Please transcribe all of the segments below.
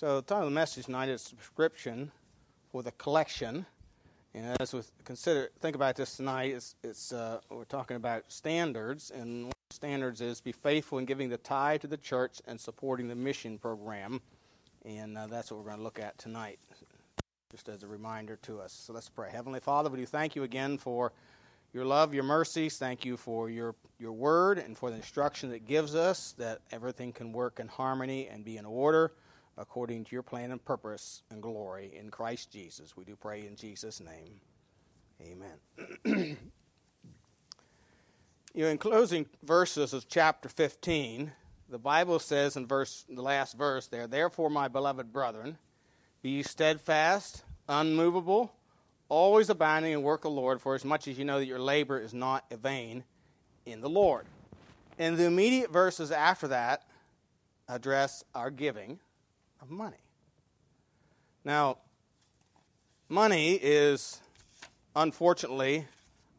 So, the title of the message tonight is Prescription for the Collection. And as we consider, think about this tonight, it's, it's uh, we're talking about standards, and one of the standards is be faithful in giving the tithe to the church and supporting the mission program. And uh, that's what we're going to look at tonight, just as a reminder to us. So let's pray. Heavenly Father, we do thank you again for your love, your mercies. Thank you for your, your word and for the instruction that gives us that everything can work in harmony and be in order according to your plan and purpose and glory in Christ Jesus. We do pray in Jesus' name. Amen. you know, in closing verses of chapter 15, the Bible says in verse the last verse there, therefore, my beloved brethren, be steadfast, unmovable, always abounding in the work of the Lord, for as much as you know that your labor is not vain in the Lord. And the immediate verses after that address our giving of money. Now, money is unfortunately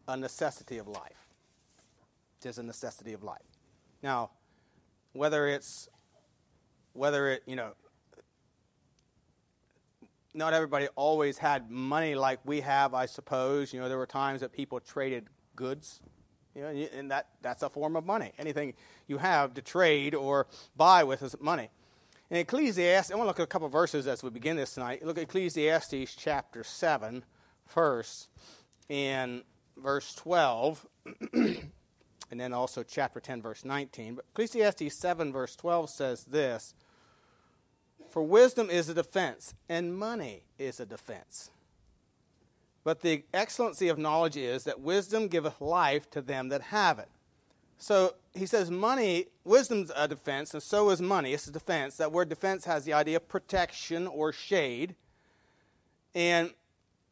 a necessity of life. It is a necessity of life. Now, whether it's whether it, you know, not everybody always had money like we have, I suppose. You know, there were times that people traded goods. You know, and that, that's a form of money. Anything you have to trade or buy with is money. In Ecclesiastes, I want to look at a couple verses as we begin this tonight. Look at Ecclesiastes chapter 7 first, and verse 12, and then also chapter 10, verse 19. But Ecclesiastes 7, verse 12 says this For wisdom is a defense, and money is a defense. But the excellency of knowledge is that wisdom giveth life to them that have it. So he says money, wisdom's a defense, and so is money. It's a defense. That word defense has the idea of protection or shade. And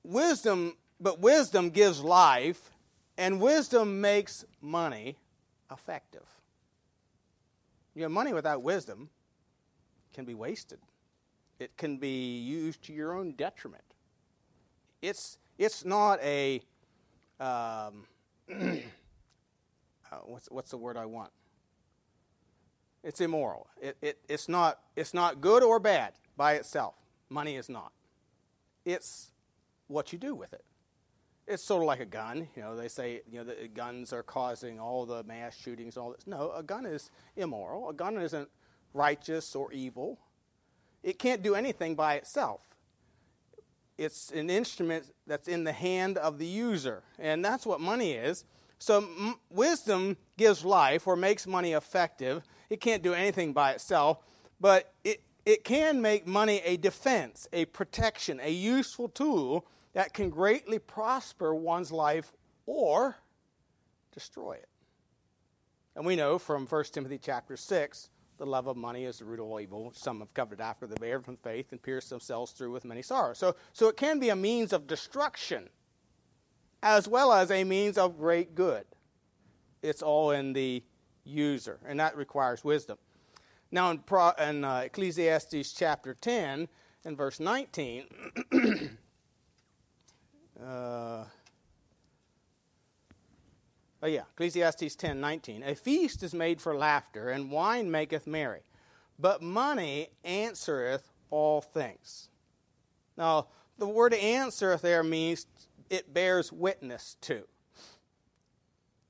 wisdom, but wisdom gives life, and wisdom makes money effective. You know, money without wisdom can be wasted. It can be used to your own detriment. It's, it's not a. Um, what's, what's the word I want? It's immoral. It, it, it's, not, it's not good or bad by itself. Money is not. It's what you do with it. It's sort of like a gun. You know, they say you know the guns are causing all the mass shootings, all this. No, a gun is immoral. A gun isn't righteous or evil. It can't do anything by itself. It's an instrument that's in the hand of the user, and that's what money is. So, m- wisdom gives life or makes money effective. It can't do anything by itself, but it, it can make money a defense, a protection, a useful tool that can greatly prosper one's life or destroy it. And we know from 1 Timothy chapter 6 the love of money is the root of all evil. Some have coveted after the erred from faith and pierced themselves through with many sorrows. So, so it can be a means of destruction as well as a means of great good. It's all in the user, and that requires wisdom. Now, in, Pro, in uh, Ecclesiastes chapter 10 and verse 19, uh, oh yeah, Ecclesiastes 10 19. A feast is made for laughter, and wine maketh merry, but money answereth all things. Now, the word answereth there means it bears witness to.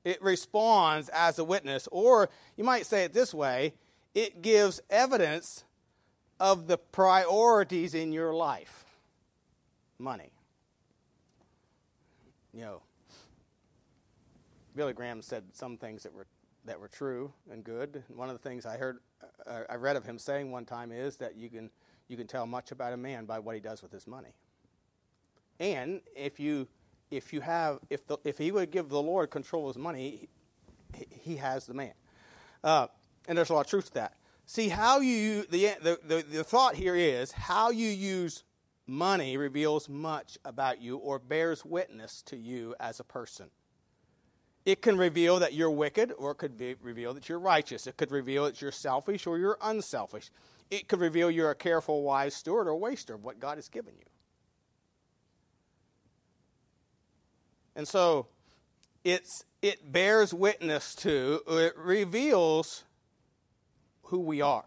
It responds as a witness, or you might say it this way it gives evidence of the priorities in your life money. You know, Billy Graham said some things that were that were true and good. One of the things I heard, uh, I read of him saying one time is that you can you can tell much about a man by what he does with his money. And if you if you have if the, if he would give the Lord control of his money, he, he has the man. Uh, and there's a lot of truth to that. See how you the, the the the thought here is how you use money reveals much about you or bears witness to you as a person. It can reveal that you're wicked, or it could be, reveal that you're righteous. It could reveal that you're selfish or you're unselfish. It could reveal you're a careful, wise steward or waster of what God has given you. And so it's, it bears witness to, it reveals who we are.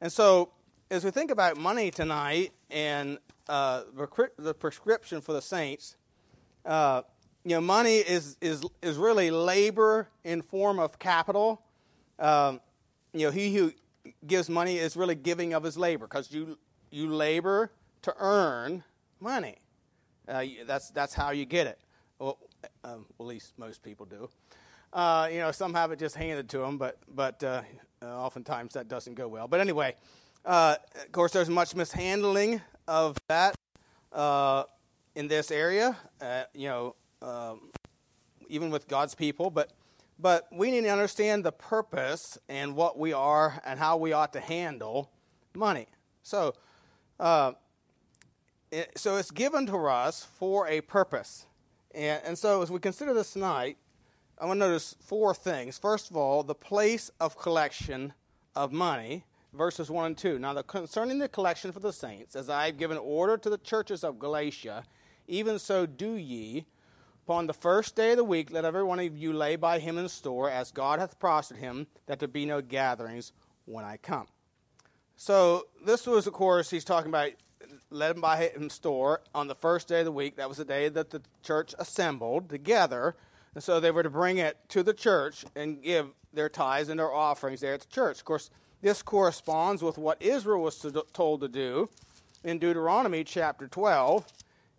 And so as we think about money tonight and uh, the prescription for the saints, uh, you know, money is, is, is really labor in form of capital. Um, you know, he who gives money is really giving of his labor because you, you labor to earn money. Uh, that's, that's how you get it. Well, um, at least most people do. Uh, you know, some have it just handed to them, but, but uh, oftentimes that doesn't go well. But anyway, uh, of course, there's much mishandling of that uh, in this area, uh, you know, um, even with God's people. But, but we need to understand the purpose and what we are and how we ought to handle money. So, uh, it, so it's given to us for a purpose. And, and so as we consider this tonight, I want to notice four things. First of all, the place of collection of money verses 1 and 2. Now, the, concerning the collection for the saints, as I have given order to the churches of Galatia, even so do ye. Upon the first day of the week, let every one of you lay by him in store, as God hath prospered him, that there be no gatherings when I come. So, this was, of course, he's talking about him by him store on the first day of the week. That was the day that the church assembled together. And so they were to bring it to the church and give their tithes and their offerings there at the church. Of course, this corresponds with what Israel was told to do in Deuteronomy chapter 12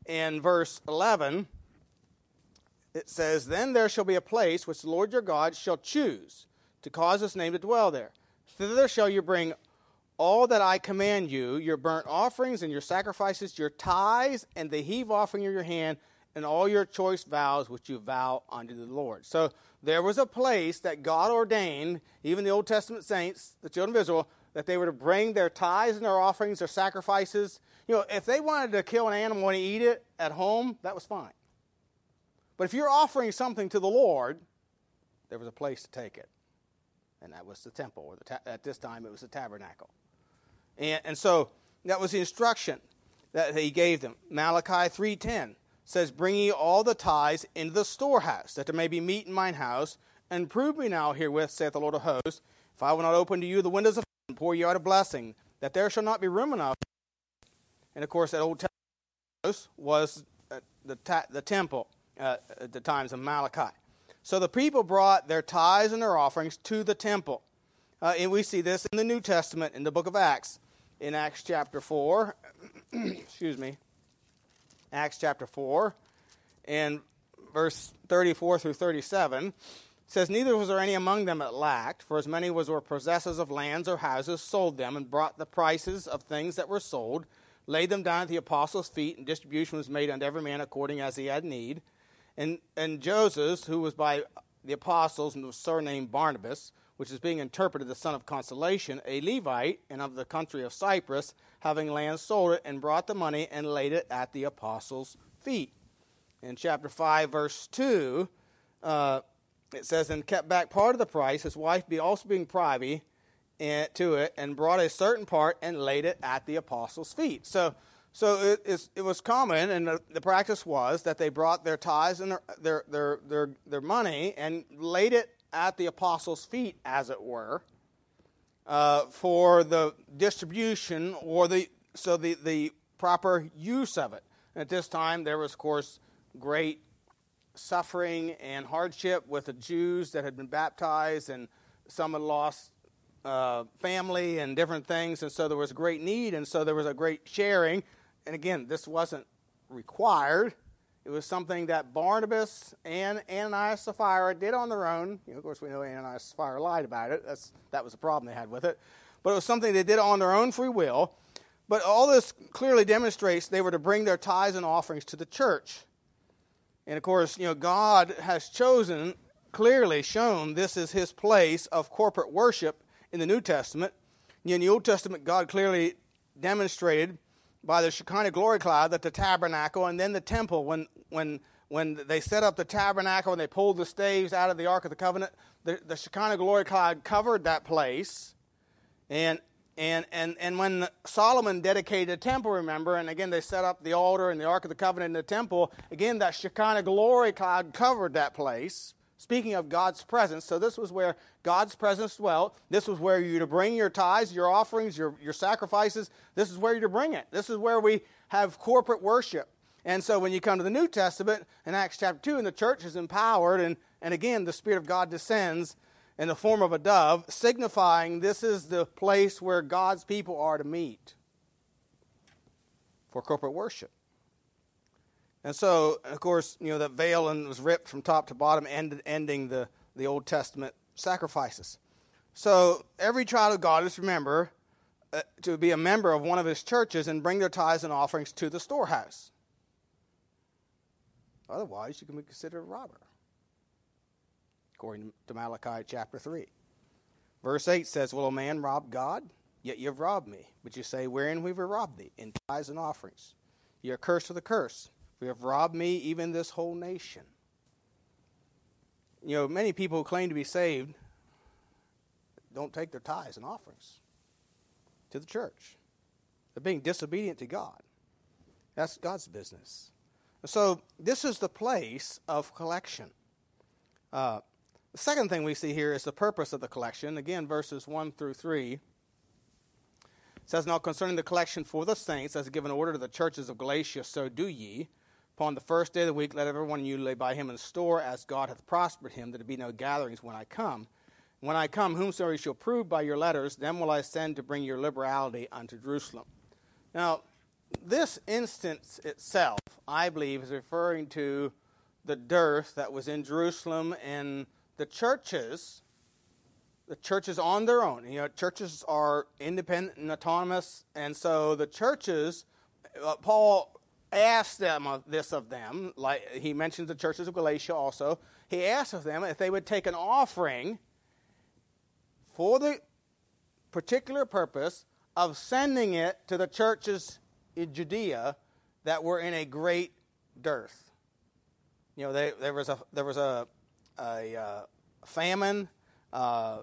and verse 11. It says, Then there shall be a place which the Lord your God shall choose to cause his name to dwell there. Thither shall you bring all that I command you, your burnt offerings and your sacrifices, your tithes, and the heave offering of your hand, and all your choice vows which you vow unto the Lord. So there was a place that God ordained, even the Old Testament saints, the children of Israel, that they were to bring their tithes and their offerings, their sacrifices. You know, if they wanted to kill an animal and eat it at home, that was fine. But if you're offering something to the Lord, there was a place to take it. And that was the temple, or the ta- at this time it was the tabernacle. And, and so that was the instruction that he gave them. Malachi 3.10 says, Bring ye all the tithes into the storehouse, that there may be meat in mine house, and prove me now herewith, saith the Lord of hosts, if I will not open to you the windows of heaven, pour you out a blessing, that there shall not be room enough. And of course, that Old Testament was uh, the, ta- the temple uh, at the times of Malachi. So the people brought their tithes and their offerings to the temple. Uh, and we see this in the New Testament in the book of Acts. In Acts chapter 4, excuse me, Acts chapter 4, and verse 34 through 37 says, Neither was there any among them that lacked, for as many as were possessors of lands or houses sold them and brought the prices of things that were sold, laid them down at the apostles' feet, and distribution was made unto every man according as he had need. And, and Joseph, who was by the apostles and was surnamed Barnabas, which is being interpreted the son of consolation, a Levite and of the country of Cyprus, having land, sold it and brought the money and laid it at the apostles' feet. In chapter 5, verse 2, uh, it says, And kept back part of the price, his wife be also being privy to it, and brought a certain part and laid it at the apostles' feet. So, so it, it was common, and the, the, practice was that they brought their tithes and their, their, their, their, their money and laid it at the apostles' feet, as it were, uh, for the distribution or the so the, the proper use of it. And at this time, there was, of course, great suffering and hardship with the Jews that had been baptized, and some had lost uh, family and different things, and so there was great need, and so there was a great sharing. And again, this wasn't required, it was something that Barnabas and Ananias Sapphira did on their own. You know, of course, we know Ananias Sapphira lied about it. That's, that was the problem they had with it. But it was something they did on their own free will. But all this clearly demonstrates they were to bring their tithes and offerings to the church. And of course, you know, God has chosen, clearly shown this is his place of corporate worship in the New Testament. In the Old Testament, God clearly demonstrated by the Shekinah glory cloud that the tabernacle and then the temple, when, when, when they set up the tabernacle and they pulled the staves out of the Ark of the Covenant, the, the Shekinah glory cloud covered that place. And, and, and, and when Solomon dedicated a temple, remember, and again they set up the altar and the Ark of the Covenant in the temple, again that Shekinah glory cloud covered that place speaking of God's presence. So this was where God's presence dwelt. This was where you're to bring your tithes, your offerings, your, your sacrifices. This is where you're to bring it. This is where we have corporate worship. And so when you come to the New Testament in Acts chapter 2, and the church is empowered, and, and again, the Spirit of God descends in the form of a dove, signifying this is the place where God's people are to meet for corporate worship. And so, of course, you know, that veil was ripped from top to bottom, ending the, the Old Testament sacrifices. So every child of God is remember uh, to be a member of one of his churches and bring their tithes and offerings to the storehouse. Otherwise, you can be considered a robber, according to Malachi chapter 3. Verse 8 says, Will a man rob God? Yet you have robbed me. But you say, Wherein we have robbed thee? In tithes and offerings. You are cursed with a curse. You have robbed me, even this whole nation. You know, many people who claim to be saved don't take their tithes and offerings to the church. They're being disobedient to God. That's God's business. So, this is the place of collection. Uh, the second thing we see here is the purpose of the collection. Again, verses 1 through 3. It says, Now concerning the collection for the saints, as given order to the churches of Galatia, so do ye. Upon the first day of the week, let every one of you lay by him in store, as God hath prospered him, that there be no gatherings when I come. When I come, whomsoever you shall prove by your letters, them will I send to bring your liberality unto Jerusalem. Now, this instance itself, I believe, is referring to the dearth that was in Jerusalem and the churches. The churches on their own. You know, churches are independent and autonomous, and so the churches. Uh, Paul asked them of this of them, like he mentions the churches of Galatia also. He asked of them if they would take an offering for the particular purpose of sending it to the churches in Judea that were in a great dearth. You know, they, there was a there was a, a uh, famine. Uh,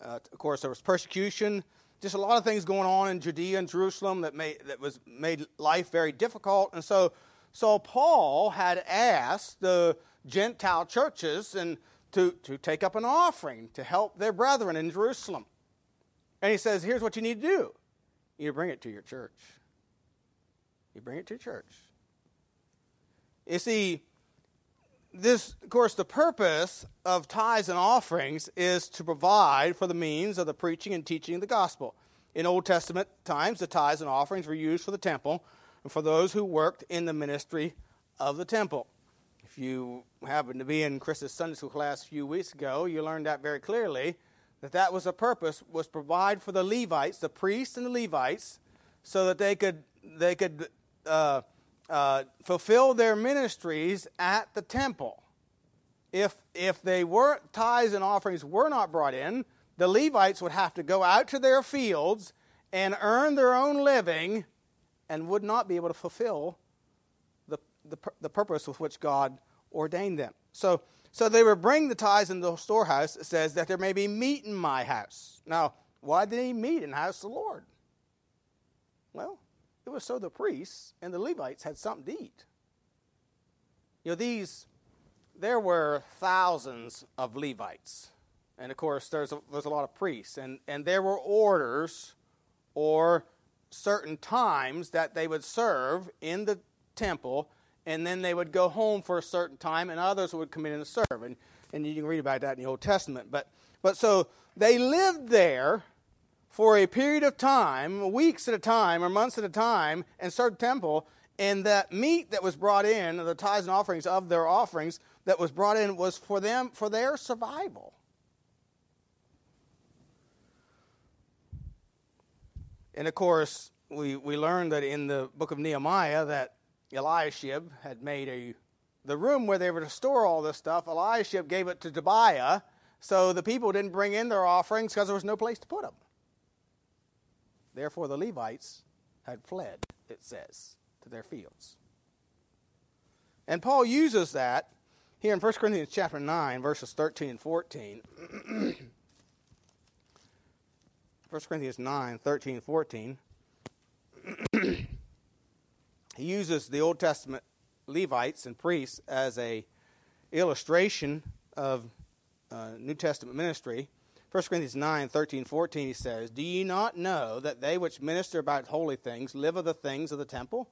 uh, of course, there was persecution. Just a lot of things going on in Judea and Jerusalem that made that was made life very difficult. And so, so Paul had asked the Gentile churches and to, to take up an offering to help their brethren in Jerusalem. And he says, here's what you need to do. You bring it to your church. You bring it to church. You see, this, of course, the purpose of tithes and offerings is to provide for the means of the preaching and teaching of the gospel. In Old Testament times, the tithes and offerings were used for the temple and for those who worked in the ministry of the temple. If you happened to be in Chris's Sunday school class a few weeks ago, you learned that very clearly that that was a purpose was provide for the Levites, the priests and the Levites, so that they could they could uh, uh, fulfill their ministries at the temple. If, if they were tithes and offerings were not brought in, the Levites would have to go out to their fields and earn their own living and would not be able to fulfill the, the, the purpose with which God ordained them. So, so they would bring the tithes in the storehouse. It says that there may be meat in my house. Now, why did he meet in the house of the Lord? Well, it was so the priests and the Levites had something to eat. You know, these, there were thousands of Levites. And of course, there's a, there's a lot of priests. And, and there were orders or certain times that they would serve in the temple, and then they would go home for a certain time, and others would come in and serve. And, and you can read about that in the Old Testament. But, but so they lived there for a period of time, weeks at a time or months at a time, and served temple, and that meat that was brought in, the tithes and offerings of their offerings that was brought in, was for them for their survival. And of course, we, we learned that in the book of Nehemiah that Eliashib had made a the room where they were to store all this stuff. Eliashib gave it to Tobiah, so the people didn't bring in their offerings because there was no place to put them. Therefore, the Levites had fled, it says, to their fields. And Paul uses that here in 1 Corinthians chapter 9, verses 13 and 14. 1 Corinthians 9, 13 and 14. he uses the Old Testament Levites and priests as a illustration of uh, New Testament ministry, 1 Corinthians 9, 13, 14, he says, Do ye not know that they which minister about holy things live of the things of the temple?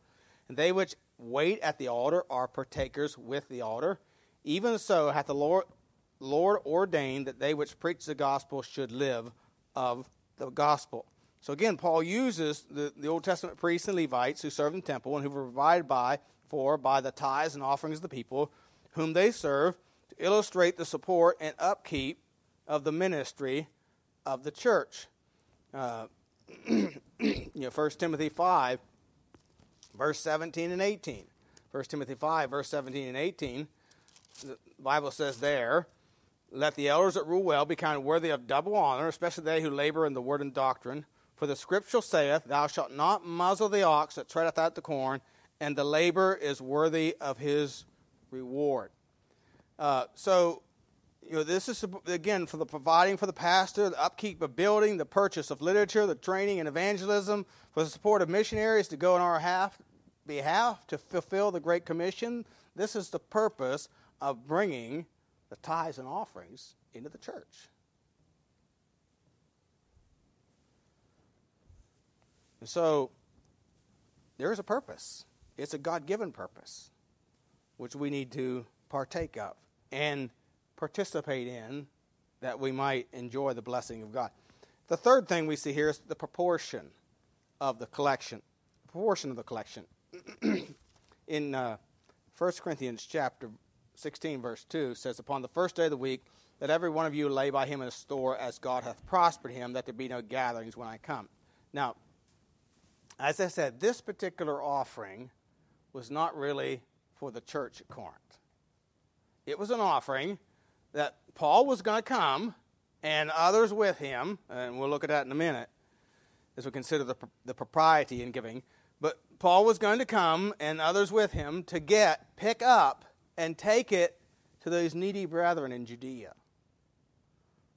And they which wait at the altar are partakers with the altar? Even so hath the Lord, Lord ordained that they which preach the gospel should live of the gospel. So again, Paul uses the, the Old Testament priests and Levites who serve in the temple and who were provided by for by the tithes and offerings of the people whom they serve to illustrate the support and upkeep of the ministry of the church. Uh, you know, 1 Timothy 5, verse 17 and 18. 1 Timothy 5, verse 17 and 18. The Bible says there, Let the elders that rule well be counted worthy of double honor, especially they who labor in the word and doctrine. For the scripture saith, Thou shalt not muzzle the ox that treadeth out the corn, and the labor is worthy of his reward. Uh, so you know, this is again for the providing for the pastor, the upkeep of building, the purchase of literature, the training and evangelism, for the support of missionaries to go on our behalf, behalf to fulfill the Great Commission. This is the purpose of bringing the tithes and offerings into the church. And so there is a purpose. It's a God given purpose, which we need to partake of. And participate in that we might enjoy the blessing of God. The third thing we see here is the proportion of the collection. The Proportion of the collection. in uh, 1 Corinthians chapter 16, verse 2 says, Upon the first day of the week, let every one of you lay by him in a store as God hath prospered him, that there be no gatherings when I come. Now, as I said, this particular offering was not really for the church at Corinth. It was an offering that Paul was going to come and others with him, and we'll look at that in a minute as we consider the, the propriety in giving. But Paul was going to come and others with him to get, pick up, and take it to those needy brethren in Judea.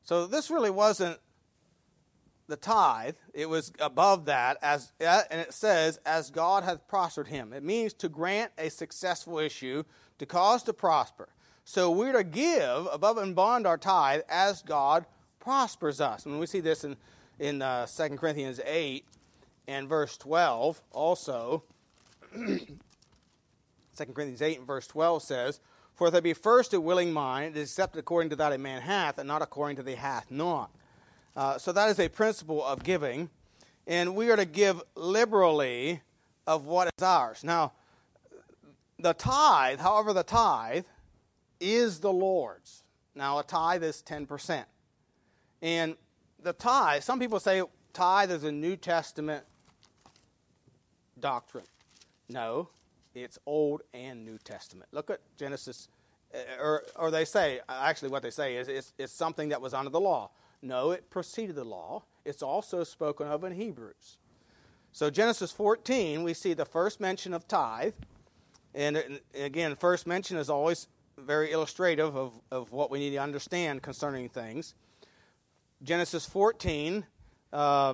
So this really wasn't the tithe, it was above that, as, uh, and it says, as God hath prospered him. It means to grant a successful issue, to cause to prosper. So we're to give above and beyond our tithe as God prospers us. And we see this in, in uh, 2 Corinthians 8 and verse 12 also. 2 Corinthians 8 and verse 12 says, For if there be first a willing mind, it is accepted according to that a man hath, and not according to the hath not. Uh, so that is a principle of giving. And we are to give liberally of what is ours. Now, the tithe, however, the tithe is the Lord's. Now, a tithe is 10%. And the tithe, some people say tithe is a New Testament doctrine. No, it's Old and New Testament. Look at Genesis, uh, or, or they say, actually, what they say is it's, it's something that was under the law. No, it preceded the law. It's also spoken of in Hebrews. So, Genesis 14, we see the first mention of tithe. And again, first mention is always very illustrative of, of what we need to understand concerning things. Genesis 14, uh,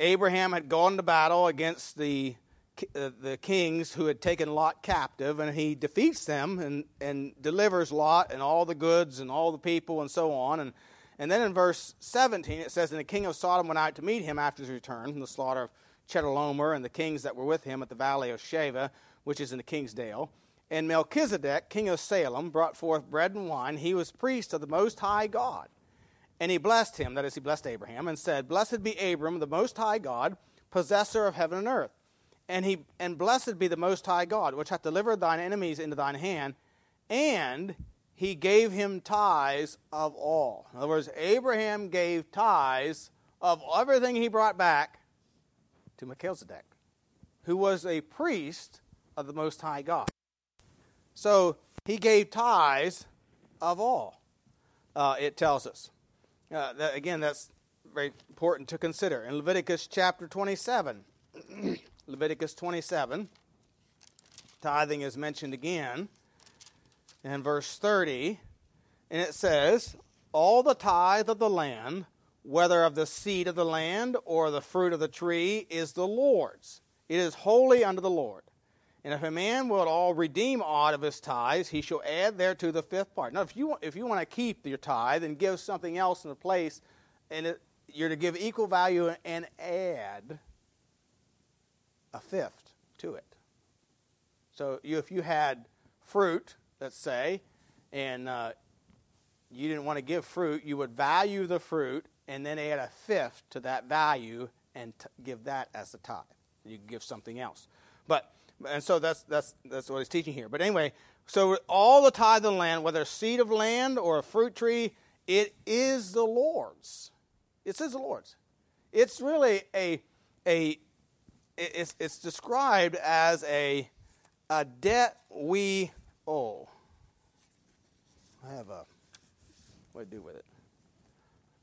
Abraham had gone to battle against the, uh, the kings who had taken Lot captive, and he defeats them and, and delivers Lot and all the goods and all the people and so on. And, and then in verse 17, it says, And the king of Sodom went out to meet him after his return from the slaughter of Chedorlaomer and the kings that were with him at the valley of Shaveh, which is in the king's dale. And Melchizedek, king of Salem, brought forth bread and wine. He was priest of the Most High God. And he blessed him, that is, he blessed Abraham, and said, Blessed be Abram, the Most High God, possessor of heaven and earth. And, he, and blessed be the Most High God, which hath delivered thine enemies into thine hand. And he gave him tithes of all. In other words, Abraham gave tithes of everything he brought back to Melchizedek, who was a priest of the Most High God. So he gave tithes of all, uh, it tells us. Uh, that, again, that's very important to consider. In Leviticus chapter 27, Leviticus 27, tithing is mentioned again in verse 30, and it says, All the tithe of the land, whether of the seed of the land or the fruit of the tree, is the Lord's. It is holy unto the Lord. And if a man will at all redeem aught of his tithes, he shall add thereto the fifth part. Now, if you, if you want to keep your tithe and give something else in the place, and it, you're to give equal value and add a fifth to it. So you, if you had fruit, let's say, and uh, you didn't want to give fruit, you would value the fruit and then add a fifth to that value and t- give that as a tithe. You give something else. But and so that's that's that's what he's teaching here. But anyway, so all the tithe of the land, whether a seed of land or a fruit tree, it is the Lord's. It is the Lord's. It's really a a it's it's described as a a debt we owe. I have a what I do with it?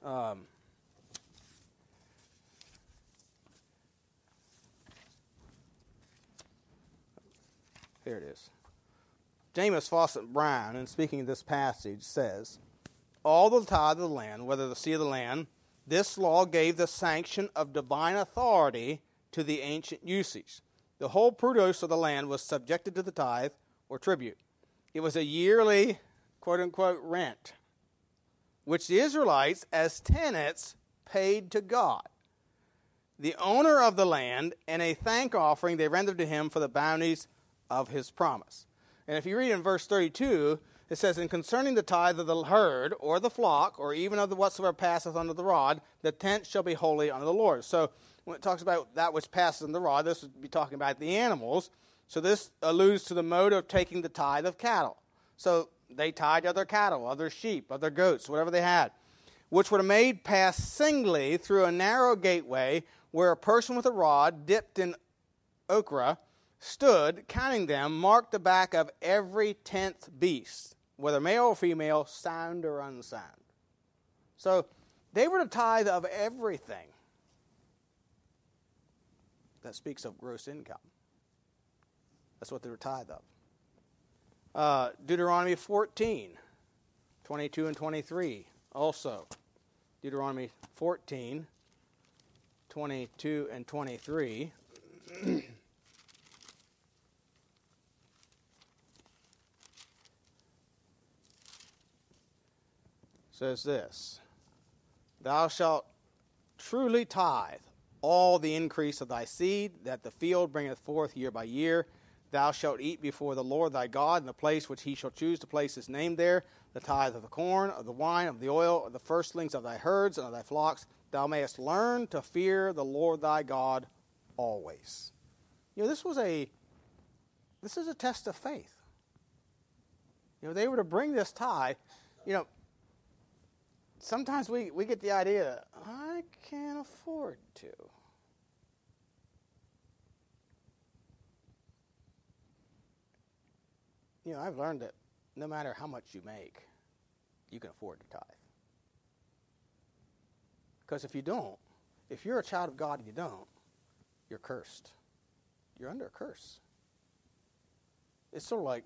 Um, Here it is. James Fausset Brown, in speaking of this passage, says, All the tithe of the land, whether the sea of the land, this law gave the sanction of divine authority to the ancient usage. The whole produce of the land was subjected to the tithe or tribute. It was a yearly, quote unquote, rent, which the Israelites, as tenants, paid to God. The owner of the land, and a thank offering they rendered to him for the bounties of his promise. And if you read in verse 32, it says, And concerning the tithe of the herd, or the flock, or even of the whatsoever passeth under the rod, the tent shall be holy unto the Lord. So when it talks about that which passes under the rod, this would be talking about the animals. So this alludes to the mode of taking the tithe of cattle. So they tied other cattle, other sheep, other goats, whatever they had, which were made pass singly through a narrow gateway where a person with a rod dipped in ochre stood, counting them, marked the back of every tenth beast, whether male or female, sound or unsound. So they were to tithe of everything that speaks of gross income. That's what they were tithe of. Uh, Deuteronomy 14, 22 and 23. Also, Deuteronomy 14, 22 and 23. says this Thou shalt truly tithe all the increase of thy seed that the field bringeth forth year by year. Thou shalt eat before the Lord thy God in the place which he shall choose to place his name there, the tithe of the corn, of the wine, of the oil, of the firstlings of thy herds and of thy flocks. Thou mayest learn to fear the Lord thy God always. You know, this was a this is a test of faith. You know, they were to bring this tithe. You know, sometimes we, we get the idea, I can't afford to. You know, I've learned that no matter how much you make, you can afford to tithe. Because if you don't, if you're a child of God and you don't, you're cursed. You're under a curse. It's sort of like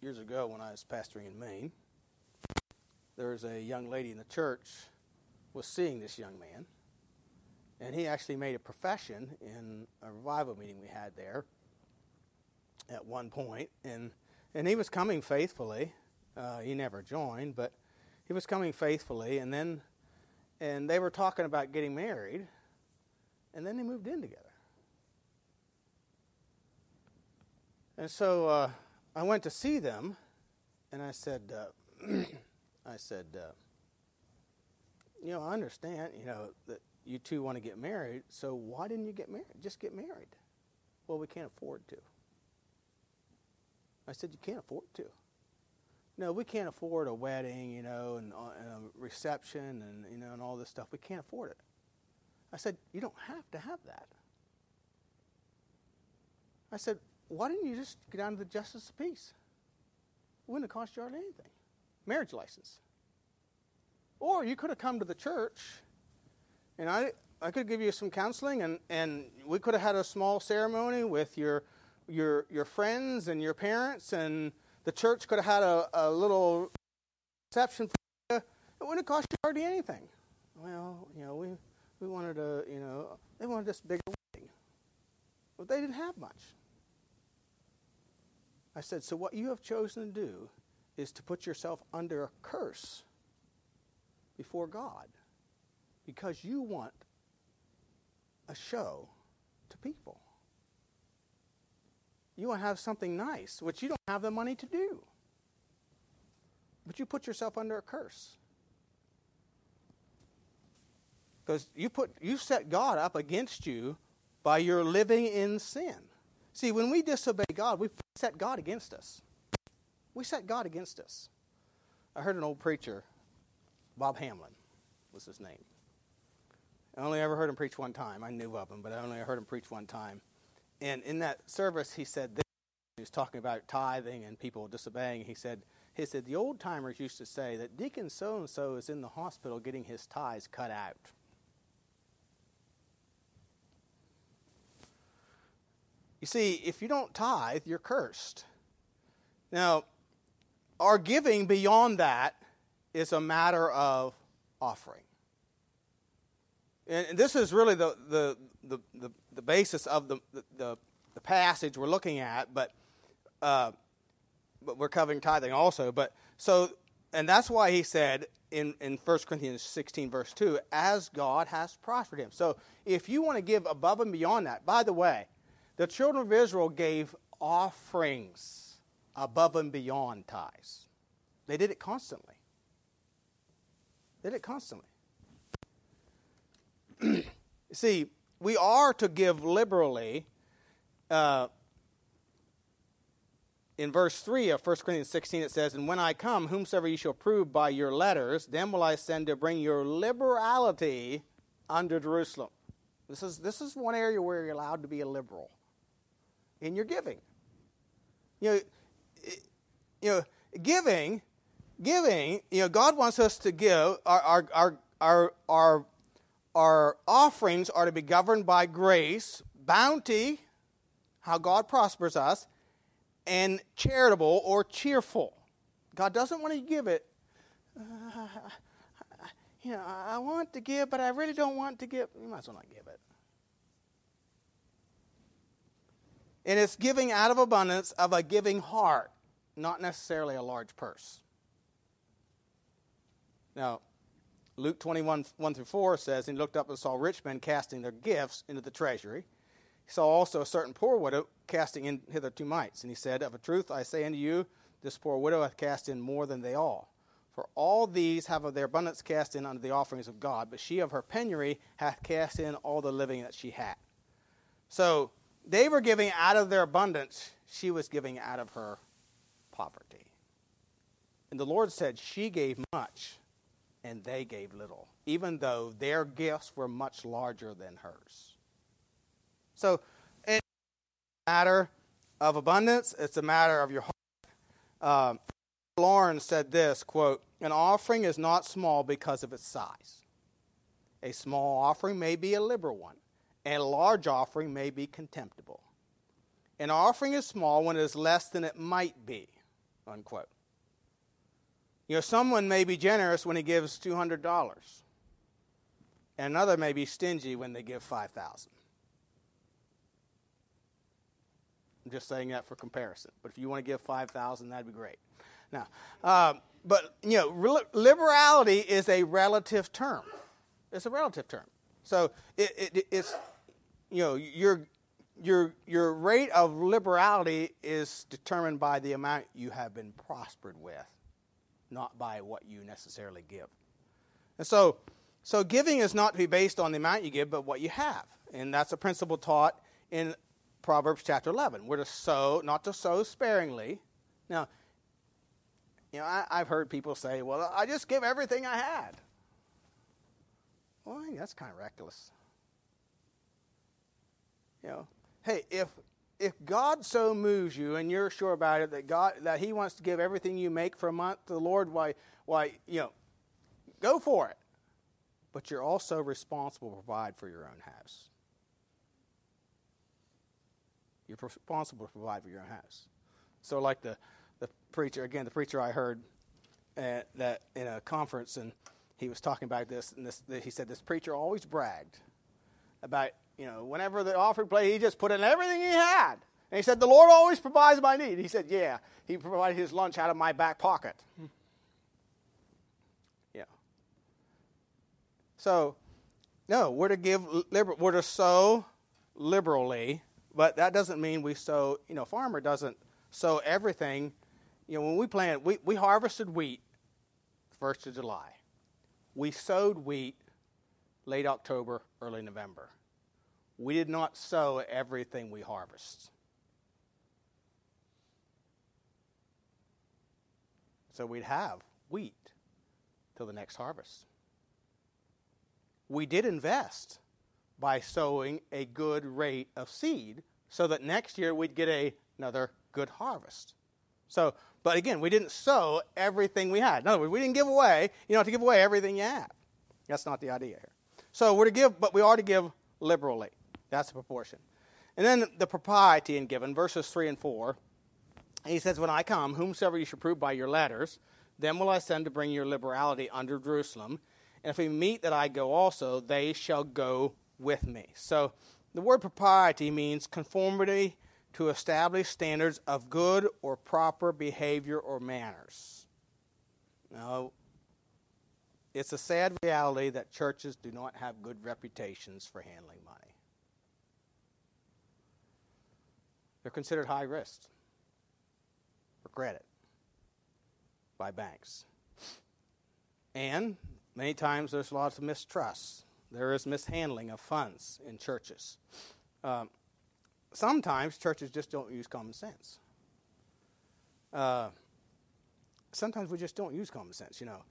years ago when I was pastoring in Maine there was a young lady in the church was seeing this young man, and he actually made a profession in a revival meeting we had there at one point, and and he was coming faithfully. Uh, he never joined, but he was coming faithfully, and then and they were talking about getting married, and then they moved in together. And so uh, I went to see them, and I said. Uh, I said, uh, you know, I understand, you know, that you two want to get married, so why didn't you get married? Just get married. Well, we can't afford to. I said, you can't afford to. No, we can't afford a wedding, you know, and, uh, and a reception and, you know, and all this stuff. We can't afford it. I said, you don't have to have that. I said, why didn't you just get down to the justice of peace? It wouldn't have cost you hardly anything marriage license. Or you could have come to the church and I, I could give you some counseling and, and we could have had a small ceremony with your, your, your friends and your parents and the church could have had a, a little reception. It wouldn't have cost you hardly anything. Well, you know, we, we wanted a, you know, they wanted this bigger wedding. But they didn't have much. I said, So what you have chosen to do is to put yourself under a curse before God because you want a show to people. You want to have something nice, which you don't have the money to do. But you put yourself under a curse. Because you put you set God up against you by your living in sin. See, when we disobey God, we set God against us. We set God against us. I heard an old preacher, Bob Hamlin was his name. I only ever heard him preach one time. I knew of him, but I only heard him preach one time. And in that service, he said this. He was talking about tithing and people disobeying. He said, he said, the old timers used to say that Deacon so and so is in the hospital getting his tithes cut out. You see, if you don't tithe, you're cursed. Now, our giving beyond that is a matter of offering. And this is really the, the, the, the, the basis of the, the, the, passage we're looking at, but, uh, but we're covering tithing also. But so, and that's why he said in, in 1 Corinthians 16, verse 2, as God has prospered him. So if you want to give above and beyond that, by the way, the children of Israel gave offerings above and beyond tithes. They did it constantly. They did it constantly. See, we are to give liberally. Uh, in verse 3 of 1 Corinthians 16, it says, And when I come, whomsoever ye shall prove by your letters, then will I send to bring your liberality under Jerusalem. This is, this is one area where you're allowed to be a liberal in your giving. You know, you know, giving, giving, you know, God wants us to give, our, our, our, our, our, our offerings are to be governed by grace, bounty, how God prospers us, and charitable or cheerful. God doesn't want to give it, uh, you know, I want to give, but I really don't want to give. You might as well not give it. And it's giving out of abundance of a giving heart, not necessarily a large purse. Now, Luke 21, 1 through 4 says, And he looked up and saw rich men casting their gifts into the treasury. He saw also a certain poor widow casting in hither two mites. And he said, Of a truth I say unto you, this poor widow hath cast in more than they all. For all these have of their abundance cast in unto the offerings of God, but she of her penury hath cast in all the living that she had. So they were giving out of their abundance, she was giving out of her poverty. And the Lord said, She gave much, and they gave little, even though their gifts were much larger than hers. So it's a matter of abundance, it's a matter of your heart. Um, Lawrence said this quote, An offering is not small because of its size. A small offering may be a liberal one and a large offering may be contemptible. An offering is small when it is less than it might be, unquote. You know, someone may be generous when he gives $200, and another may be stingy when they give 5000 I'm just saying that for comparison. But if you want to give 5000 that'd be great. Now, uh, but, you know, liberality is a relative term. It's a relative term. So it, it, it's, you know, your, your, your rate of liberality is determined by the amount you have been prospered with, not by what you necessarily give. And so, so giving is not to be based on the amount you give, but what you have. And that's a principle taught in Proverbs chapter 11. We're to sow, not to sow sparingly. Now, you know, I, have heard people say, well, I just give everything I had. Well, that's kind of reckless. You know, hey, if if God so moves you and you're sure about it that God that He wants to give everything you make for a month to the Lord, why why you know, go for it. But you're also responsible to provide for your own house. You're responsible to provide for your own house. So, like the the preacher again, the preacher I heard uh, that in a conference and he was talking about this, and this, he said this preacher always bragged about, you know, whenever the offering plate, he just put in everything he had. And he said, The Lord always provides my need. He said, Yeah, he provided his lunch out of my back pocket. Yeah. So, no, we're to give, liber- we're to sow liberally, but that doesn't mean we sow, you know, farmer doesn't sow everything. You know, when we planted, we, we harvested wheat 1st of July. We sowed wheat late October, early November. We did not sow everything we harvest. So we'd have wheat till the next harvest. We did invest by sowing a good rate of seed so that next year we'd get a, another good harvest. So, but again, we didn't sow everything we had. In other words, we didn't give away, you know, to give away everything you have. That's not the idea here. So we're to give, but we are to give liberally. That's the proportion. And then the propriety in giving, verses 3 and 4. He says, When I come, whomsoever you shall prove by your letters, then will I send to bring your liberality under Jerusalem. And if we meet that I go also, they shall go with me. So the word propriety means conformity to established standards of good or proper behavior or manners. Now, it's a sad reality that churches do not have good reputations for handling money. They're considered high risk for credit by banks. And many times there's lots of mistrust. There is mishandling of funds in churches. Um, sometimes churches just don't use common sense. Uh, sometimes we just don't use common sense, you know.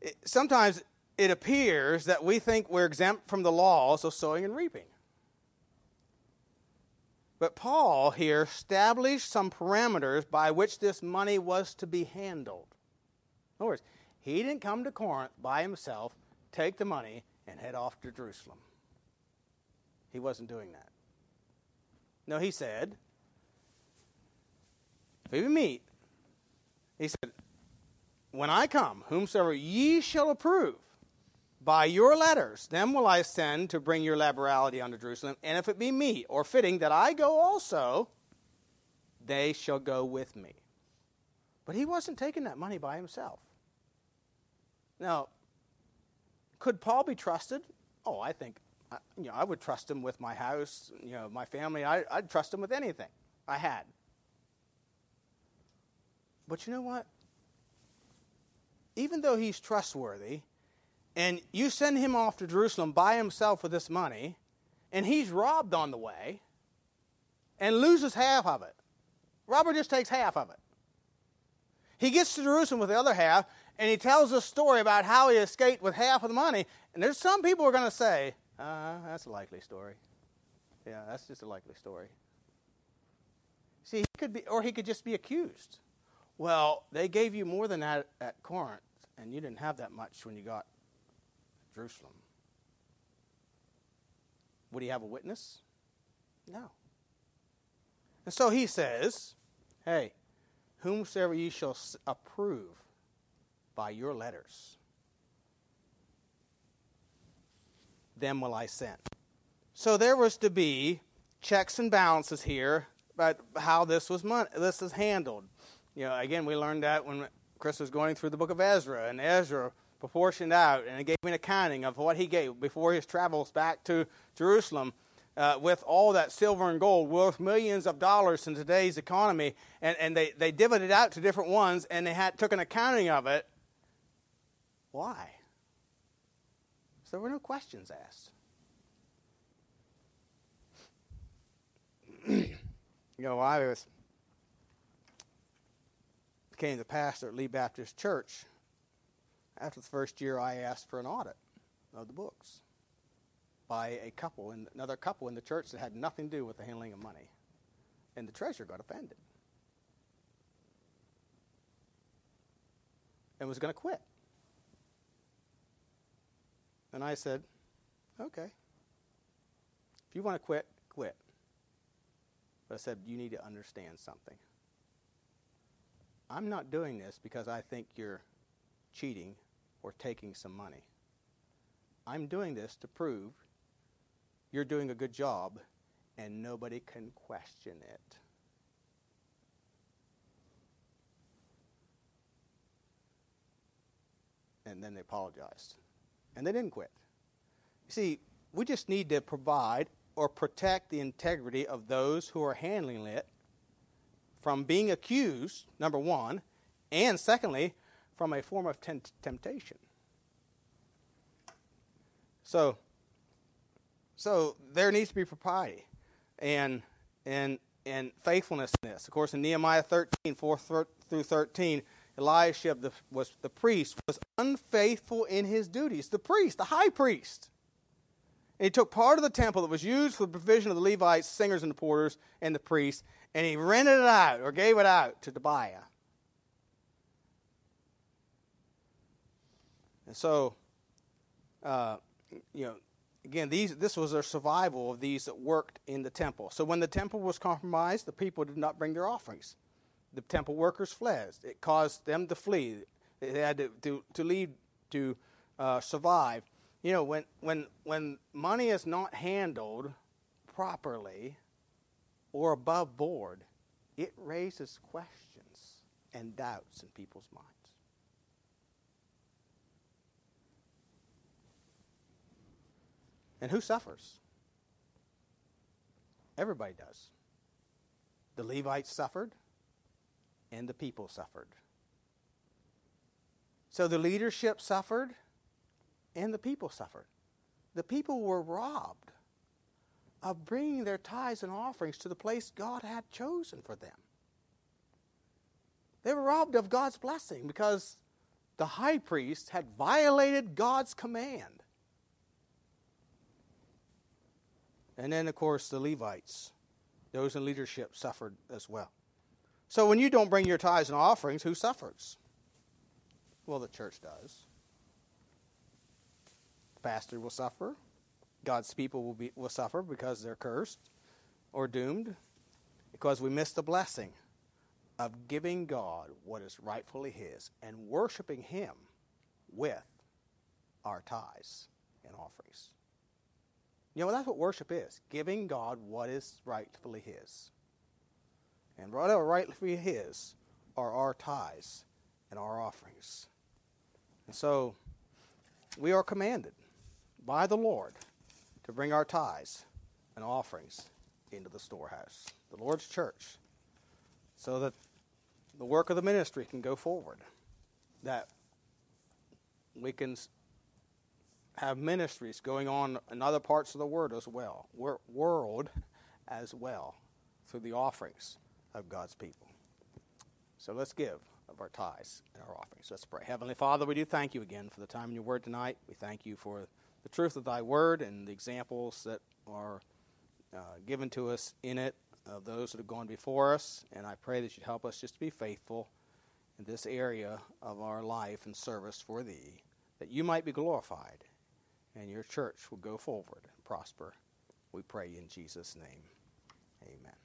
It, sometimes it appears that we think we're exempt from the laws of sowing and reaping. But Paul here established some parameters by which this money was to be handled. In other words, he didn't come to Corinth by himself, take the money, and head off to Jerusalem. He wasn't doing that. No, he said, if we meet, he said, when I come, whomsoever ye shall approve, by your letters, them will I send to bring your liberality unto Jerusalem. And if it be me, or fitting that I go also, they shall go with me. But he wasn't taking that money by himself. Now, could Paul be trusted? Oh, I think, you know, I would trust him with my house, you know, my family. I, I'd trust him with anything I had. But you know what? Even though he's trustworthy, and you send him off to Jerusalem by himself with this money, and he's robbed on the way and loses half of it. Robert just takes half of it. He gets to Jerusalem with the other half, and he tells a story about how he escaped with half of the money. And there's some people who are going to say, uh, that's a likely story. Yeah, that's just a likely story. See, he could be, or he could just be accused. Well, they gave you more than that at Corinth, and you didn't have that much when you got Jerusalem. Would he have a witness? No. And so he says, Hey, whomsoever ye shall approve by your letters, them will I send. So there was to be checks and balances here about how this was mon- this is handled. You know, again, we learned that when Chris was going through the book of Ezra, and Ezra proportioned out, and it gave an accounting of what he gave before his travels back to Jerusalem. Uh, with all that silver and gold worth millions of dollars in today's economy, and, and they, they divided out to different ones, and they had took an accounting of it. Why? So there were no questions asked. you know, I was became the pastor at Lee Baptist Church after the first year, I asked for an audit of the books by a couple, and another couple in the church that had nothing to do with the handling of money. And the treasurer got offended and was going to quit. And I said, okay. If you want to quit, quit. But I said, you need to understand something. I'm not doing this because I think you're cheating or taking some money. I'm doing this to prove you're doing a good job and nobody can question it. And then they apologized. And they didn't quit. You see, we just need to provide or protect the integrity of those who are handling it from being accused, number one, and secondly, from a form of temptation. So, so there needs to be propriety and and and faithfulness in this. Of course, in Nehemiah 13, 4 through 13, Eliashib the, was the priest was unfaithful in his duties. The priest, the high priest. And he took part of the temple that was used for the provision of the Levites, singers, and the porters, and the priests, and he rented it out or gave it out to Tobiah. So, uh, you know, again, these, this was a survival of these that worked in the temple. So when the temple was compromised, the people did not bring their offerings. The temple workers fled. It caused them to flee. They had to, to, to leave to uh, survive. You know, when, when, when money is not handled properly or above board, it raises questions and doubts in people's minds. And who suffers? Everybody does. The Levites suffered, and the people suffered. So the leadership suffered, and the people suffered. The people were robbed of bringing their tithes and offerings to the place God had chosen for them. They were robbed of God's blessing because the high priest had violated God's command. And then, of course, the Levites, those in leadership, suffered as well. So when you don't bring your tithes and offerings, who suffers? Well, the church does. The pastor will suffer. God's people will, be, will suffer because they're cursed or doomed because we miss the blessing of giving God what is rightfully His and worshiping Him with our tithes and offerings. You know, that's what worship is giving God what is rightfully His. And whatever rightfully His are our tithes and our offerings. And so we are commanded by the Lord to bring our tithes and offerings into the storehouse, the Lord's church, so that the work of the ministry can go forward, that we can have ministries going on in other parts of the world as well, world as well, through the offerings of God's people. So let's give of our tithes and our offerings. Let's pray. Heavenly Father, we do thank you again for the time in your word tonight. We thank you for the truth of thy word and the examples that are uh, given to us in it of those that have gone before us. And I pray that you'd help us just to be faithful in this area of our life and service for thee, that you might be glorified and your church will go forward and prosper. We pray in Jesus' name. Amen.